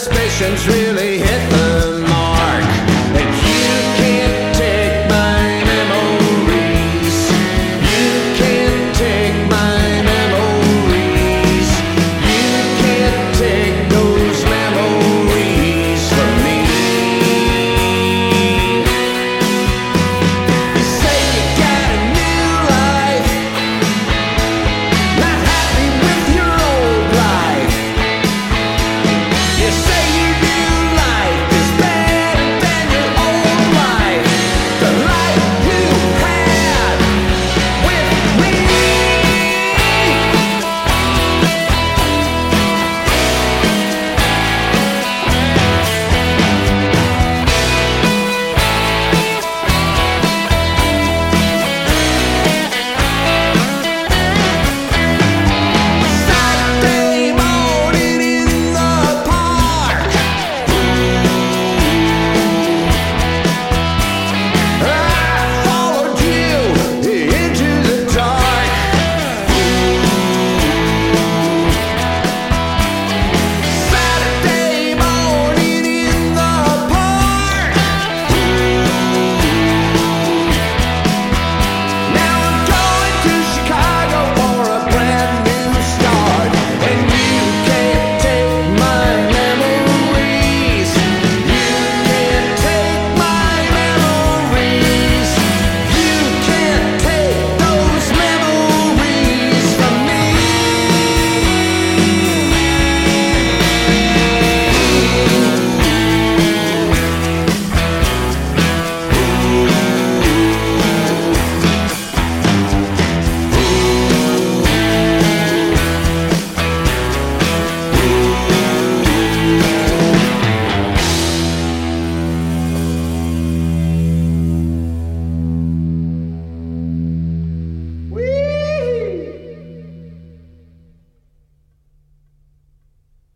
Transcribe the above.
suspicions really hit